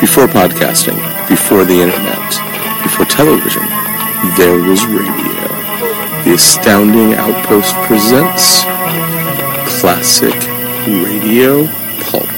Before podcasting, before the internet, before television, there was radio. The Astounding Outpost presents Classic Radio Pulp.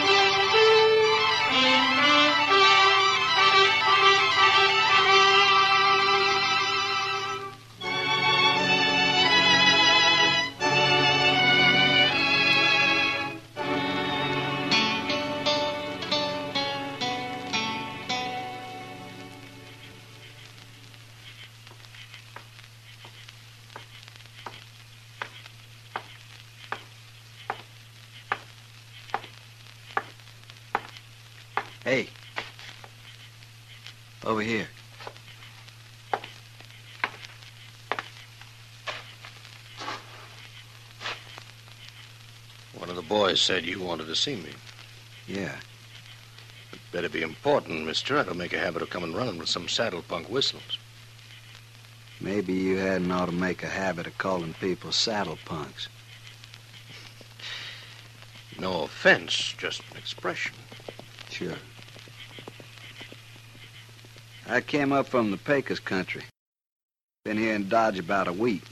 One of the boys said you wanted to see me. Yeah. It better be important, mister. I don't make a habit of coming running with some saddle punk whistles. Maybe you hadn't ought to make a habit of calling people saddle punks. No offense, just an expression. Sure. I came up from the Pecos country. Been here in Dodge about a week.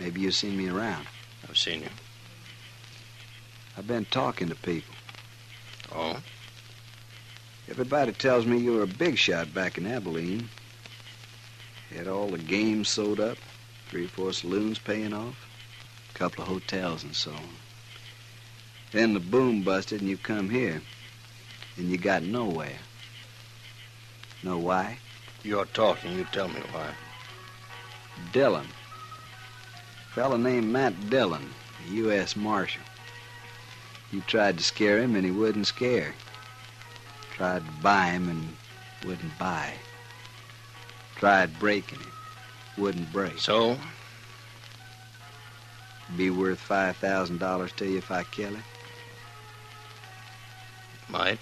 Maybe you've seen me around. I've seen you. I've been talking to people. Oh? Everybody tells me you were a big shot back in Abilene. Had all the games sewed up, three or four saloons paying off, a couple of hotels and so on. Then the boom busted and you come here, and you got nowhere. Know why? You're talking. You tell me why. Dillon. Fella named Matt Dillon, a U.S. Marshal. You tried to scare him and he wouldn't scare. Tried to buy him and wouldn't buy. Tried breaking him, wouldn't break. So? Be worth five thousand dollars to you if I kill him. Might.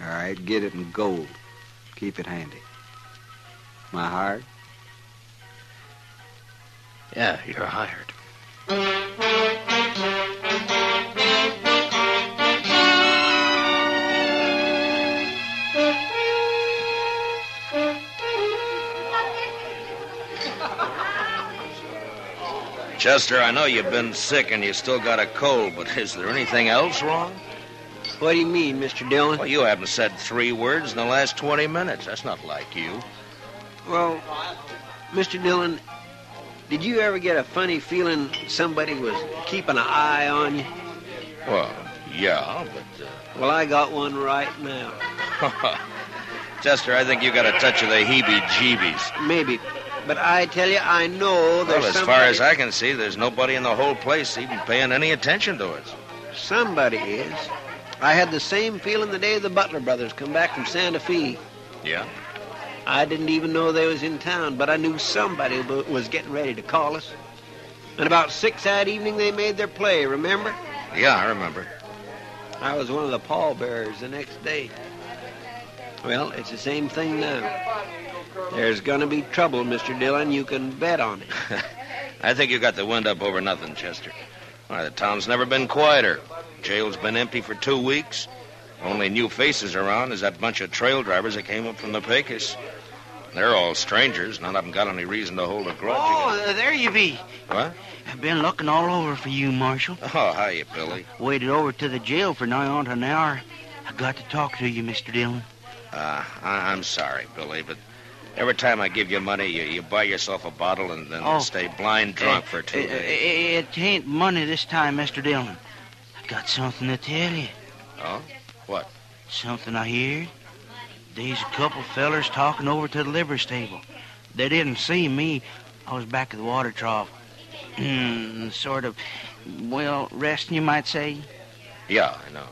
All right, get it in gold. Keep it handy. My heart? Yeah, you're hired. Chester, I know you've been sick and you still got a cold, but is there anything else wrong? What do you mean, Mr. Dillon? Well, you haven't said three words in the last 20 minutes. That's not like you. Well, Mr. Dillon, did you ever get a funny feeling somebody was keeping an eye on you? Well, yeah, but. uh, Well, I got one right now. Chester, I think you got a touch of the heebie jeebies. Maybe. But I tell you, I know there's Well, as somebody... far as I can see, there's nobody in the whole place even paying any attention to us. Somebody is. I had the same feeling the day the Butler brothers come back from Santa Fe. Yeah? I didn't even know they was in town, but I knew somebody was getting ready to call us. And about six that evening, they made their play, remember? Yeah, I remember. I was one of the pallbearers the next day. Well, it's the same thing now. There's going to be trouble, Mr. Dillon. You can bet on it. I think you got the wind up over nothing, Chester. Why, the town's never been quieter. Jail's been empty for two weeks. Only new faces around is that bunch of trail drivers that came up from the Pecos. They're all strangers. None of them got any reason to hold a grudge Oh, against. uh, there you be. What? I've been looking all over for you, Marshal. Oh, hiya, Billy. Waited over to the jail for nigh on to an hour. I got to talk to you, Mr. Dillon. Uh, I- I'm sorry, Billy, but Every time I give you money, you, you buy yourself a bottle and then Oh. stay blind drunk for two It, days. it ain't money this time, Mr. Dillon. I got something to tell you. Oh? What? Something I heard. There's a couple fellers talking over to the livery stable. They didn't see me. I was back at the water trough. Sort of, well, resting, you might say. Yeah, I know.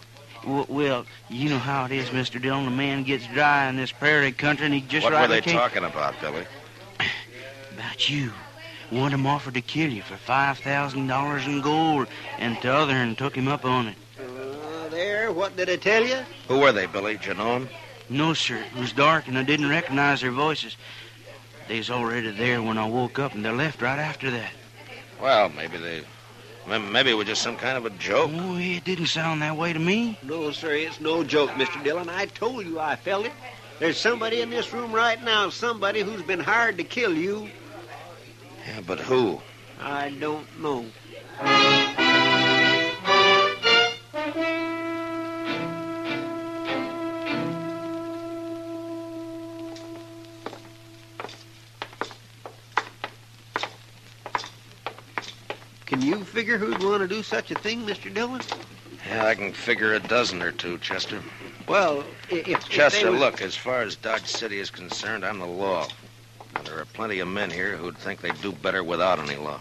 W- well, you know how it is, Mr. Dillon. The man gets dry in this prairie country, and he just what right What were they can't- talking about, Billy? About you. One of 'em offered to kill you for five thousand dollars in gold, and the other one took him up on it. Uh, there, what did I tell you? Who were they, Billy? Did you know 'em? No, sir. It was dark, and I didn't recognize their voices. They was already there when I woke up, and they left right after that. Well, maybe they. May- Maybe it was just some kind of a joke. Oh, it didn't sound that way to me. No, sir, it's no joke, Mr. Dillon. I told you I felt it. There's somebody in this room right now, somebody who's been hired to kill you. Yeah, but who? I don't know. Can you figure who'd want to do such a thing, Mr. Dillon? Yeah, I can figure a dozen or two, Chester. Well, i- if, if Chester, they was- look, as far as Dodge City is concerned, I'm the law. And there are plenty of men here who'd think they'd do better without any law.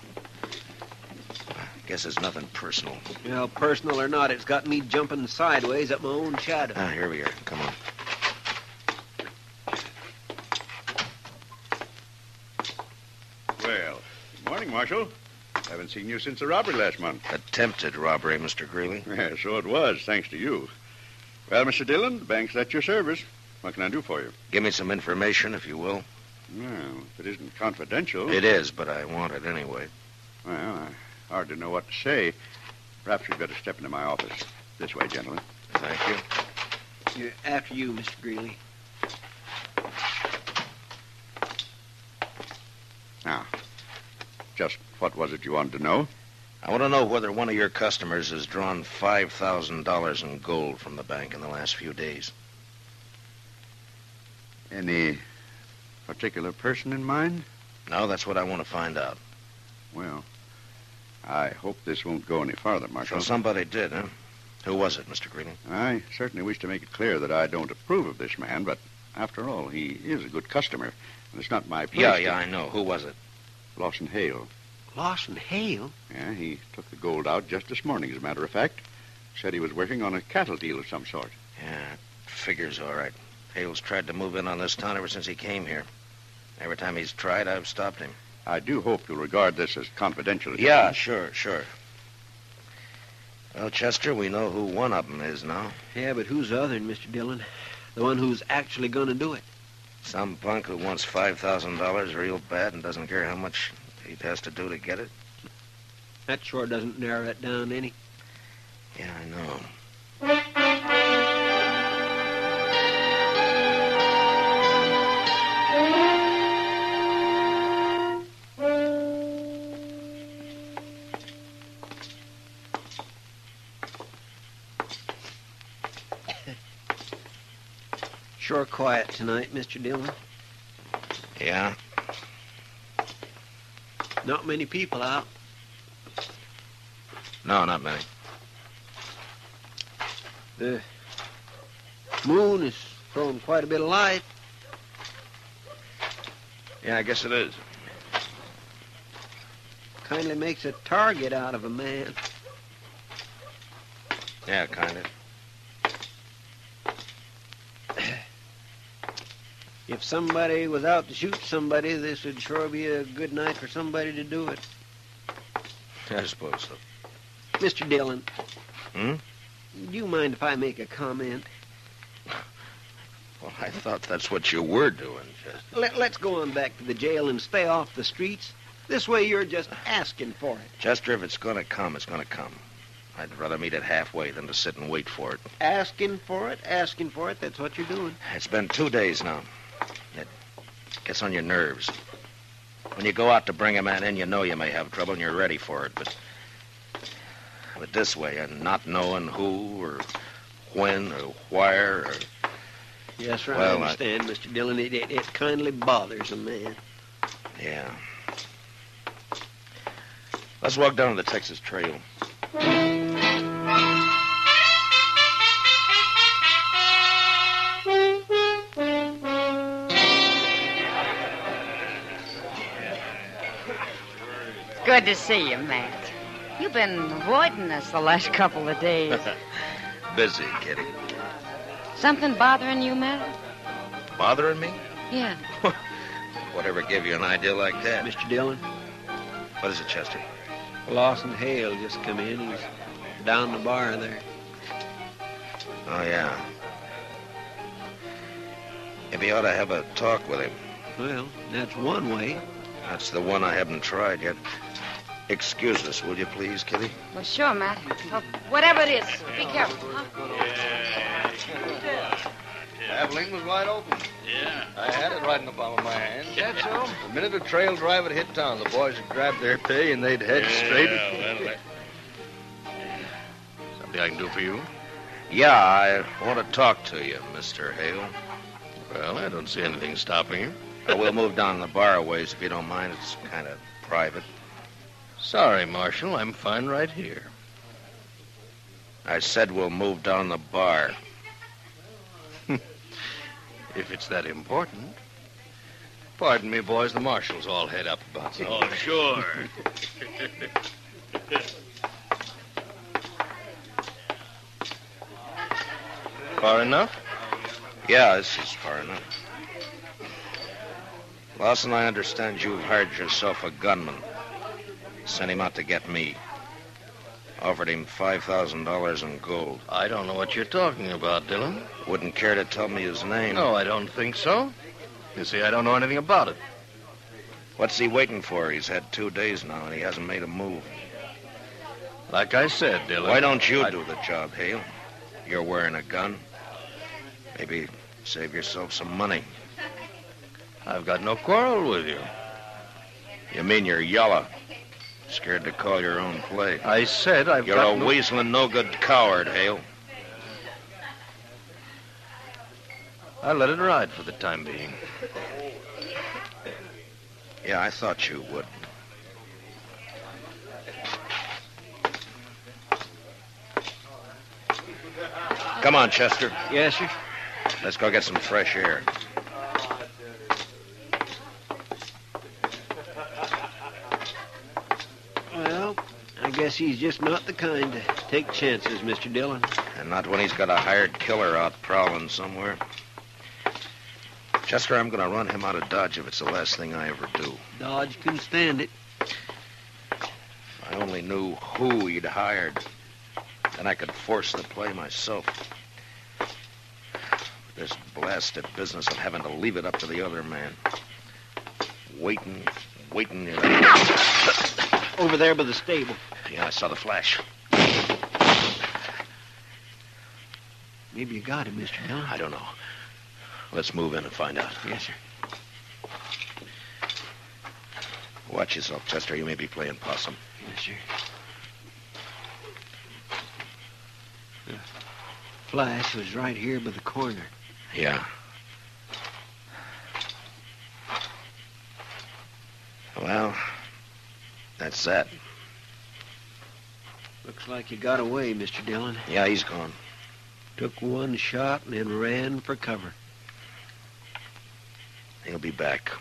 I guess it's nothing personal. Well, personal or not, it's got me jumping sideways at my own shadow. Ah, here we are. Come on. Well, good morning, Marshal. Haven't seen you since the robbery last month. Attempted robbery, Mr. Greeley. Yeah, so it was, thanks to you. Well, Mr. Dillon, the bank's at your service. What can I do for you? Give me some information, if you will. Well, if it isn't confidential. It is, but I want it anyway. Well, I hardly know what to say. Perhaps you'd better step into my office. This way, gentlemen. Thank you. You're after you, Mr. Greeley. Now, just what was it you wanted to know? I want to know whether one of your customers has drawn $5,000 in gold from the bank in the last few days. Any particular person in mind? No, that's what I want to find out. Well, I hope this won't go any farther, So Marshal. somebody did, huh? Who was it, Mr. Greeley? I certainly wish to make it clear that I don't approve of this man, but after all, he is a good customer, and it's not my place. Yeah, to- yeah, I know. Who was it? Lawson Hale. Lawson Hale? Yeah, he took the gold out just this morning, as a matter of fact. Said he was working on a cattle deal of some sort. Yeah, figures all right. Hale's tried to move in on this town ever since he came here. Every time he's tried, I've stopped him. I do hope you'll regard this as confidential. Yeah, sure, sure. Well, Chester, we know who one of them is now. Yeah, but who's the other, Mr. Dillon? The one who's actually going to do it. Some punk who wants $5,000 real bad and doesn't care how much he has to do to get it. That sure doesn't narrow it down any. Yeah, I know. Sure quiet tonight, Mr. Dillon. Yeah? Not many people out. No, not many. The moon is throwing quite a bit of light. Yeah, I guess it is. Kindly makes a target out of a man. Yeah, kind of. If somebody was out to shoot somebody, this would sure be a good night for somebody to do it. I suppose so. Mr. Dillon. Hmm? Do you mind if I make a comment? Well, I thought that's what you were doing, Chester. Let, let's go on back to the jail and stay off the streets. This way you're just asking for it. Chester, if it's going to come, it's going to come. I'd rather meet it halfway than to sit and wait for it. Asking for it, asking for it, that's what you're doing. It's been two days now. It gets on your nerves. When you go out to bring a man in, you know you may have trouble and you're ready for it. But, but this way, and not knowing who or when or where or Yes, sir. Well, I I- understand, Mr. Dillon. It, it, it kindly bothers a man. Yeah. Let's walk down to the Texas Trail. Good to see you, Matt. You've been avoiding us the last couple of days. Busy, Kitty. Something bothering you, Matt? Bothering me? Yeah. Whatever gave you an idea like that? Mr. Dillon, What is it, Chester? Lawson Hale just come in. He's down the bar there. Oh, yeah. Maybe you ought to have a talk with him. Well, that's one way. That's the one I haven't tried yet. Excuse us, will you please, Kitty? Well, sure, Matt. Well, whatever it is, be careful, huh? Yeah. Abilene was wide open. Yeah. I had it right in the palm of my hand. That's so? The minute a trail driver hit town, the boys would grab their pay and they'd head straight. Yeah, well, Something I can do for you? Yeah, I want to talk to you, Mr. Hale. Well, I don't see anything stopping you. We'll move down the bar a ways if you don't mind. It's kind of private. Sorry, Marshal. I'm fine right here. I said we'll move down the bar. If it's that important. Pardon me, boys. The marshal's all head up about it. oh, sure. Far enough? Yeah, this is far enough. Lawson, I understand you've hired yourself a gunman. Sent him out to get me. Offered him $5,000 in gold. I don't know what you're talking about, Dillon. Wouldn't care to tell me his name. No, I don't think so. You see, I don't know anything about it. What's he waiting for? He's had two days now, and he hasn't made a move. Like I said, Dillon. Why don't you I- do the job, Hale? You're wearing a gun. Maybe save yourself some money. I've got no quarrel with you. You mean you're yellow? Scared to call your own play. I said I've You're got a no... weaseling, no good coward, Hale. I'll let it ride for the time being. Yeah, I thought you would. Come on, Chester. Yes, sir. Let's go get some fresh air. Guess he's just not the kind to take chances, Mr. Dillon. And not when he's got a hired killer out prowling somewhere. Chester, I'm going to run him out of Dodge if it's the last thing I ever do. Dodge can stand it. If I only knew who he'd hired. Then I could force the play myself. This blasted business of having to leave it up to the other man. Waiting, waiting. you know. Over there by the stable. Yeah, I saw the flash. Maybe you got him, Mr. Dillon. I don't know. Let's move in and find out. Yes, sir. Watch yourself, Chester. You may be playing possum. Yes, sir. The flash was right here by the corner. Yeah. Well, that's that. Looks like you got away, Mr. Dillon. Yeah, he's gone. Took one shot and then ran for cover. He'll be back.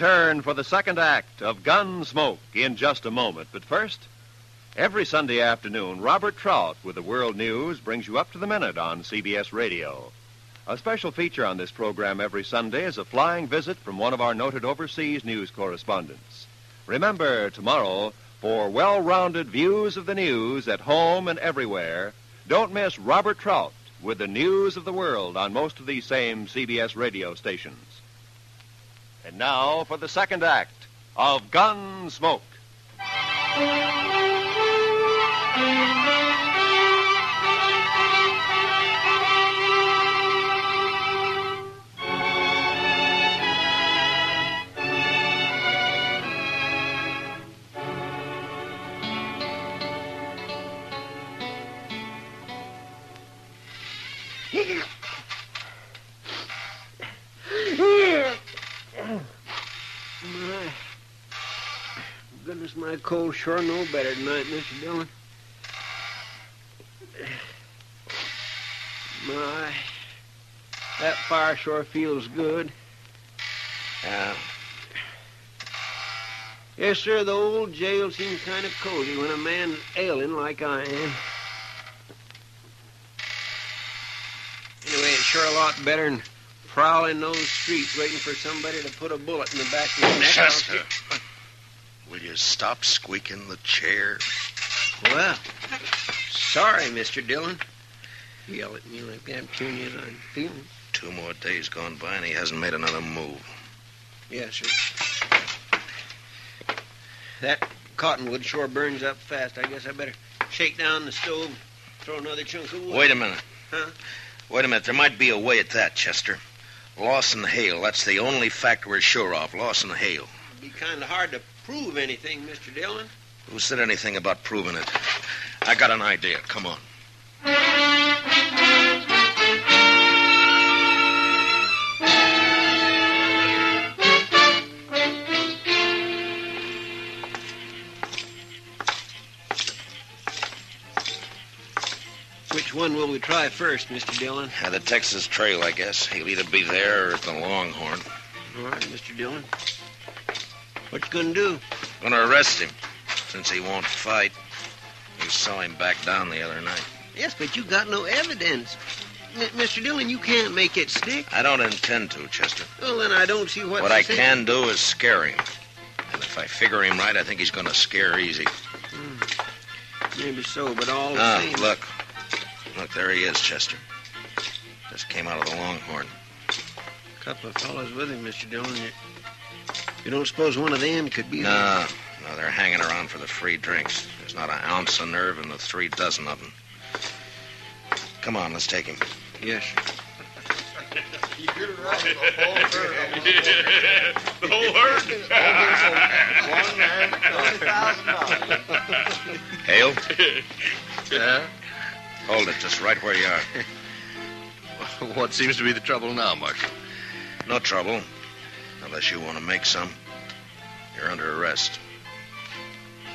Return for the second act of Gunsmoke in just a moment. But first, every Sunday afternoon, Robert Trout with the World News brings you up to the minute on CBS Radio. A special feature on this program every Sunday is a flying visit from one of our noted overseas news correspondents. Remember, tomorrow, for well rounded views of the news at home and everywhere, don't miss Robert Trout with the news of the world on most of these same CBS radio stations. And now for the second act of Gunsmoke. Guess my cold sure no better tonight, Mr. Dillon. My, that fire sure feels good. Yeah. Yes, sir, the old jail seems kind of cozy when a man's ailing like I am. Anyway, it's sure a lot better than prowling those streets waiting for somebody to put a bullet in the back of your neck. Chester, will you stop squeaking the chair? Well, sorry, Mr. Dillon. You yell at me like that, tune you I'm feeling. Two more days gone by and he hasn't made another move. Yes, sir. That cottonwood sure burns up fast. I guess I better shake down the stove, throw another chunk of wood. Wait a minute. Huh? Wait a minute. There might be a way at that, Chester. Lawson Hale. That's the only fact we're sure of. Lawson Hale. It'd be kind of hard to prove anything, Mr. Dillon. Who said anything about proving it? I got an idea. Come on. Which one will we try first, Mr. Dillon? The Texas Trail, I guess. He'll either be there or at the Longhorn. All right, Mr. Dillon. What you gonna do? Gonna arrest him, since he won't fight. You saw him back down the other night. Yes, but you got no evidence. M- Mr. Dillon, you can't make it stick. I don't intend to, Chester. Well, then I don't see what. What I can do is scare him. And if I figure him right, I think he's gonna scare easy. Maybe so, but all the Ah, same. look. Look, there he is, Chester. Just came out of the Longhorn. A couple of fellows with him, Mr. Dillon. You, you don't suppose one of them could be? No, no, they're hanging around for the free drinks. There's not an ounce of nerve in the three dozen of them. Come on, let's take him. Yes. The whole herd? Hale, Yeah? hold it just right where you are. What seems to be the trouble now, Marshal? No trouble. Unless you want to make some. You're under arrest.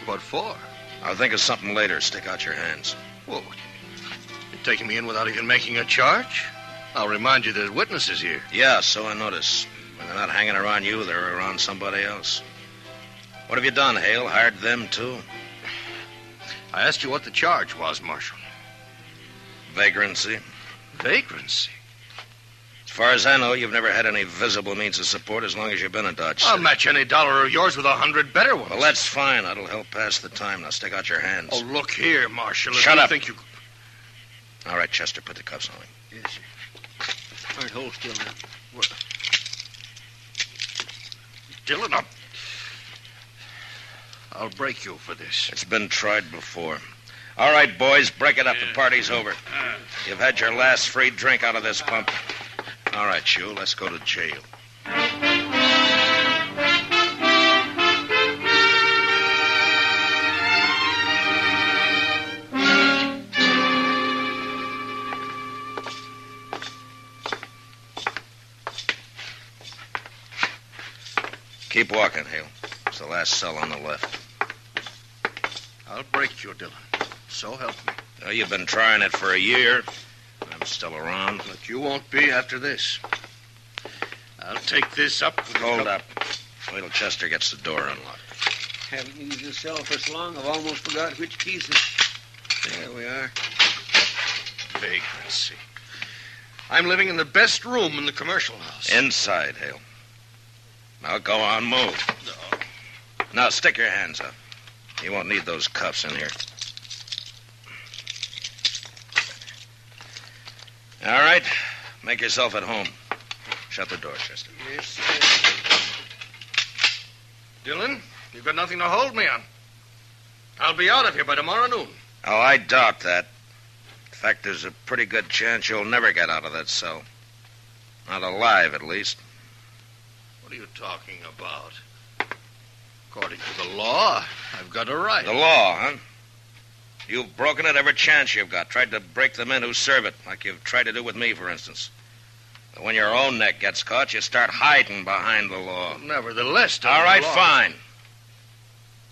What for? I'll think of something later. Stick out your hands. Whoa. You're taking me in without even making a charge? I'll remind you there's witnesses here. Yeah, so I notice. When they're not hanging around you, they're around somebody else. What have you done, Hale? Hired them, too? I asked you what the charge was, Marshal. Vagrancy. Vagrancy. As far as I know, you've never had any visible means of support as long as you've been in Dodge I'll City. match any dollar of yours with a hundred better ones. Well, that's fine. That'll help pass the time. Now stick out your hands. Oh, look here, Marshal. If Shut you up. Think you... All right, Chester, put the cuffs on him. Yes, sir. All right, hold still now. Dillon, up. I'll break you for this. It's been tried before. All right, boys, break it up. The party's over. Uh. You've had your last free drink out of this pump. All right, you, let's go to jail. Keep walking, Hale. It's the last cell on the left. I'll break you, Dillon. So help me. Now, you've been trying it for a year. I'm still around. But you won't be after this. I'll take this up. Hold couple- up. Wait till Chester gets the door unlocked. Haven't used this cell for so long, I've almost forgot which keys. it- There we are. Vagrancy. I'm living in the best room in the commercial house. Inside, Hale. Now go on, move. Now stick your hands up. You won't need those cuffs in here. All right. Make yourself at home. Shut the door, Chester. Yes, sir. Dillon, you've got nothing to hold me on. I'll be out of here by tomorrow noon. Oh, I doubt that. In fact, there's a pretty good chance you'll never get out of that cell. Not alive, at least. What are you talking about? According to the law, I've got a right. The law, huh? You've broken it every chance you've got. Tried to break the men who serve it, like you've tried to do with me, for instance. But when your own neck gets caught, you start hiding behind the law. Nevertheless, All right, fine.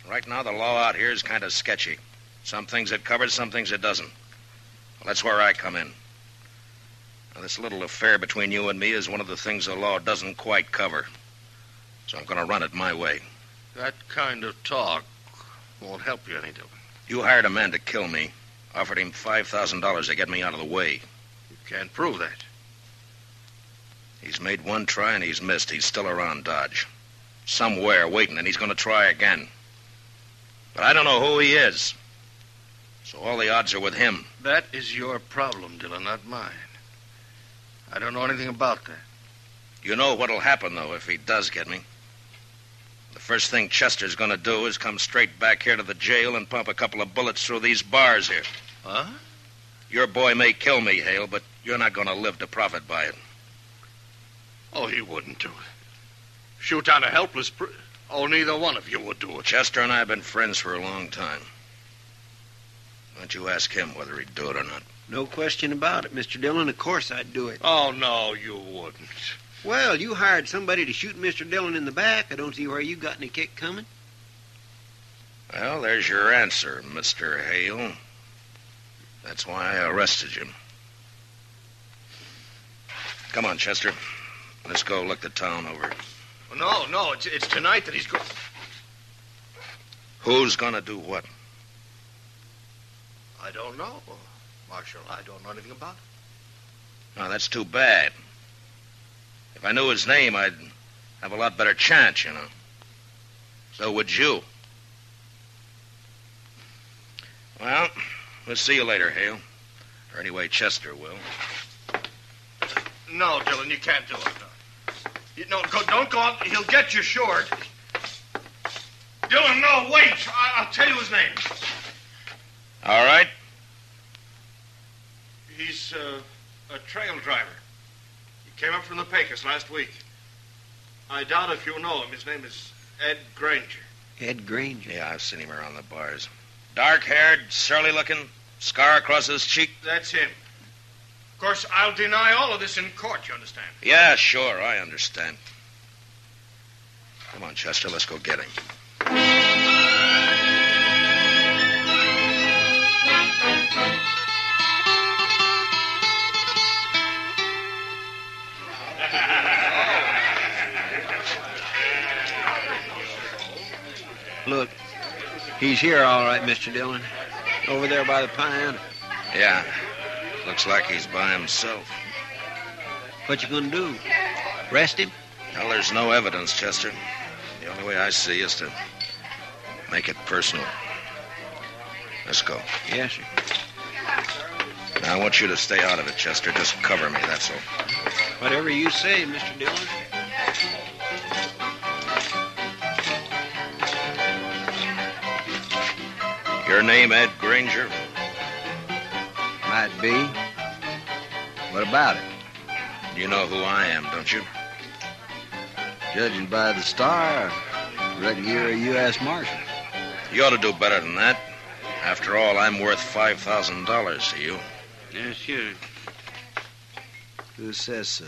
Right now, the law out here is kind of sketchy. Some things it covers, some things it doesn't. Well, that's where I come in. Now, this little affair between you and me is one of the things the law doesn't quite cover. So I'm going to run it my way. That kind of talk won't help you any, Dillon. You hired a man to kill me, offered him $5,000 to get me out of the way. You can't prove that. He's made one try and he's missed. He's still around Dodge. Somewhere waiting, and he's going to try again. But I don't know who he is. So all the odds are with him. That is your problem, Dillon, not mine. I don't know anything about that. You know what'll happen, though, if he does get me. The first thing Chester's going to do is come straight back here to the jail and pump a couple of bullets through these bars here. Huh? Your boy may kill me, Hale, but you're not going to live to profit by it. Oh, he wouldn't do it. Shoot down a helpless. Pr- oh, neither one of you would do it. Chester and I have been friends for a long time. Why don't you ask him whether he'd do it or not? No question about it, Mr. Dillon. Of course I'd do it. Oh, no, you wouldn't. Well, you hired somebody to shoot Mr. Dillon in the back. I don't see where you got any kick coming. Well, there's your answer, Mr. Hale. That's why I arrested you. Come on, Chester. Let's go look the town over. No, no, it's, it's tonight that he's going. Who's gonna do what? I don't know, Marshal. I don't know anything about it. Oh, that's too bad. If I knew his name, I'd have a lot better chance, you know. So would you. Well, we'll see you later, Hale. Or anyway, Chester will. No, Dillon, you can't do it. No, you, no go, don't go out. He'll get you short. Dillon, no, wait. I, I'll tell you his name. All right. He's uh, a trail driver. He came up from the Pecos last week. I doubt if you know him. His name is Ed Granger. Ed Granger. Yeah, I've seen him around the bars. Dark haired, surly looking, scar across his cheek. That's him. Of course, I'll deny all of this in court, you understand? Yeah, sure, I understand. Come on, Chester, let's go get him. He's here all right, Mr. Dillon. Over there by the pine. Yeah, looks like he's by himself. What you gonna do? Arrest him? Well, there's no evidence, Chester. The only way I see is to make it personal. Let's go. Yes, sir. Now, I want you to stay out of it, Chester. Just cover me, that's all. Whatever you say, Mr. Dillon. Your name, Ed Granger? Might be. What about it? You know who I am, don't you? Judging by the star, I reckon you're a U.S. Marshal. You ought to do better than that. After all, I'm worth $5,000 to you. Yes, sir. Who says so?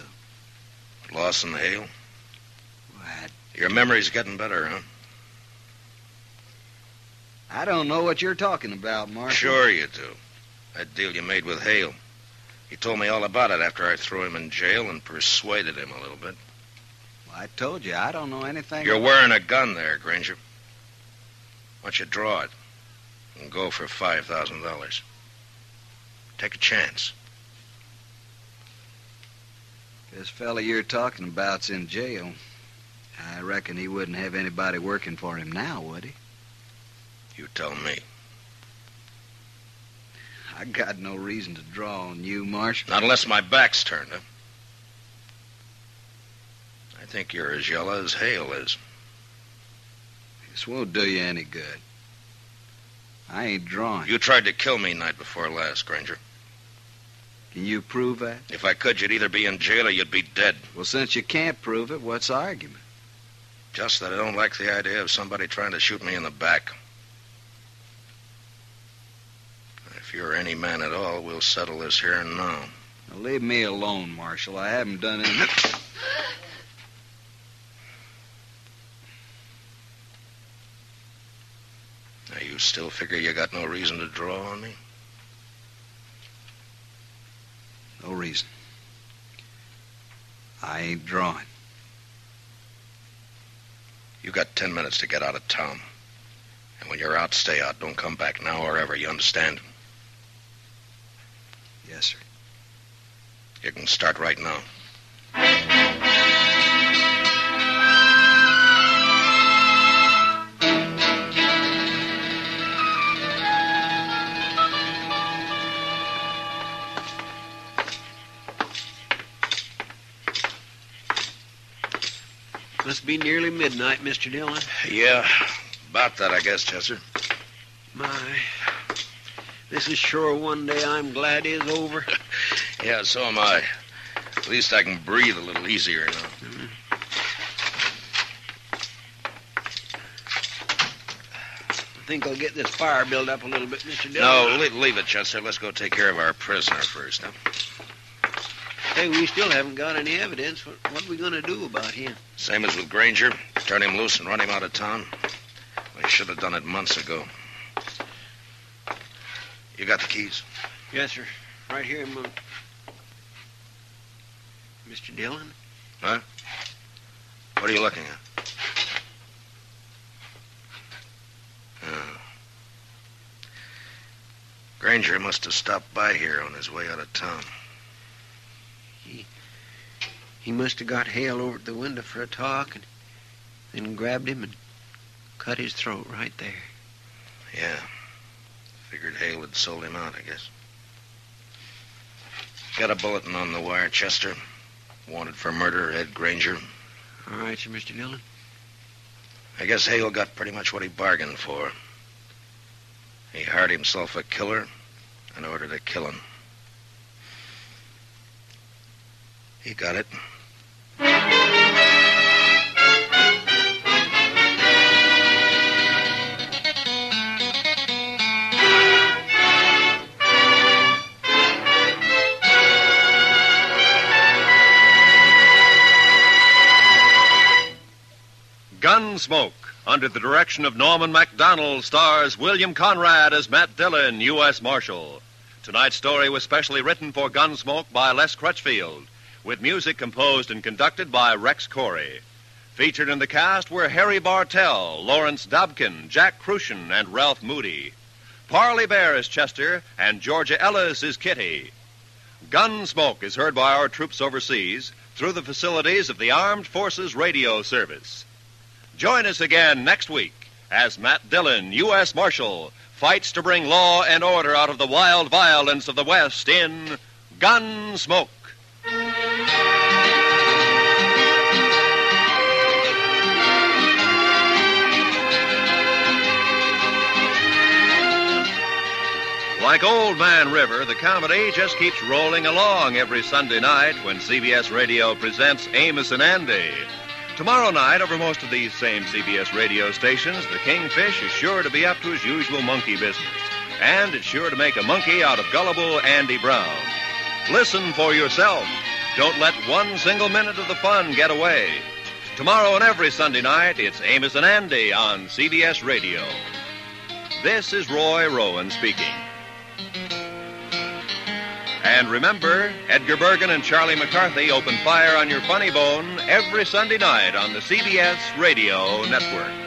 Lawson Hale. What? Your memory's getting better, huh? I don't know what you're talking about, Marshal. Sure you do. That deal you made with Hale. He told me all about it after I threw him in jail and persuaded him a little bit. I told you, I don't know anything. You're wearing a gun there, Granger. Why don't you draw it and go for $5,000? Take a chance. This fella you're talking about's in jail. I reckon he wouldn't have anybody working for him now, would he? You tell me. I got no reason to draw on you, Marshal. Not unless my back's turned, huh? I think you're as yellow as Hale is. This won't do you any good. I ain't drawing. You tried to kill me night before last, Granger. Can you prove that? If I could, you'd either be in jail or you'd be dead. Well, since you can't prove it, what's the argument? Just that I don't like the idea of somebody trying to shoot me in the back. If you're any man at all, we'll settle this here and now. Now, leave me alone, Marshal. I haven't done anything. now, you still figure you got no reason to draw on me? No reason. I ain't drawing. You got ten minutes to get out of town. And when you're out, stay out. Don't come back now or ever. You understand? Yes, sir. You can start right now. Must be nearly midnight, Mr. Dillon. Yeah, about that, I guess, Chester. This is sure one day I'm glad is over. Yeah, so am I. At least I can breathe a little easier now. I think I'll get this fire built up a little bit, Mr. Dillon. No, leave, leave it, Chester. Let's go take care of our prisoner first, huh? Hey, we still haven't got any evidence. What, what are we going to do about him? Same as with Granger. Turn him loose and run him out of town. We should have done it months ago. You got the keys? Yes, sir. Right here, Mr. Dillon? Huh? What are you looking at? Oh. Granger must have stopped by here on his way out of town. He... He must have got Hale over at the window for a talk and then grabbed him and cut his throat right there. Yeah. Figured Hale had sold him out, I guess. Got a bulletin on the wire, Chester. Wanted for murder, Ed Granger. All right, sir, Mr. Dillon. I guess Hale got pretty much what he bargained for. He hired himself a killer in order to kill him. He got it. Gunsmoke, under the direction of Norman Macdonnell, stars William Conrad as Matt Dillon, U.S. Marshal. Tonight's story was specially written for Gunsmoke by Les Crutchfield, with music composed and conducted by Rex Koury. Featured in the cast were Harry Bartell, Lawrence Dobkin, Jack Kruschen, and Ralph Moody. Parley Baer is Chester, and Georgia Ellis is Kitty. Gunsmoke is heard by our troops overseas through the facilities of the Armed Forces Radio Service. Join us again next week as Matt Dillon, U.S. Marshal, fights to bring law and order out of the wild violence of the West in Gunsmoke. Like Old Man River, the comedy just keeps rolling along every Sunday night when CBS Radio presents Amos and Andy. Tomorrow night, over most of these same CBS radio stations, the Kingfish is sure to be up to his usual monkey business. And it's sure to make a monkey out of gullible Andy Brown. Listen for yourself. Don't let one single minute of the fun get away. Tomorrow and every Sunday night, it's Amos and Andy on CBS Radio. This is Roy Rowan speaking. And remember, Edgar Bergen and Charlie McCarthy open fire on your funny bone every Sunday night on the CBS Radio Network.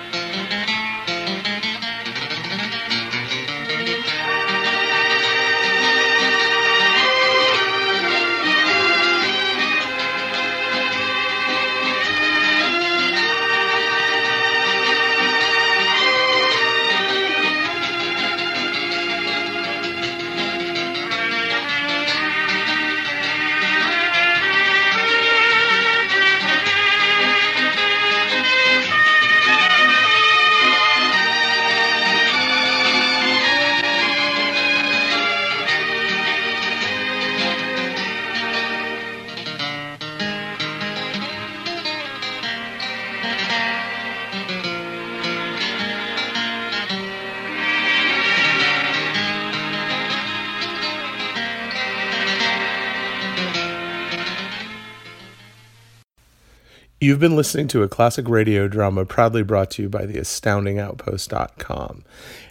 You've been listening to a classic radio drama proudly brought to you by the astoundingoutpost.com.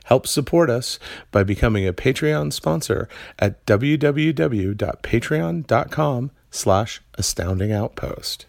Help support us by becoming a Patreon sponsor at www.patreon.com slash astoundingoutpost.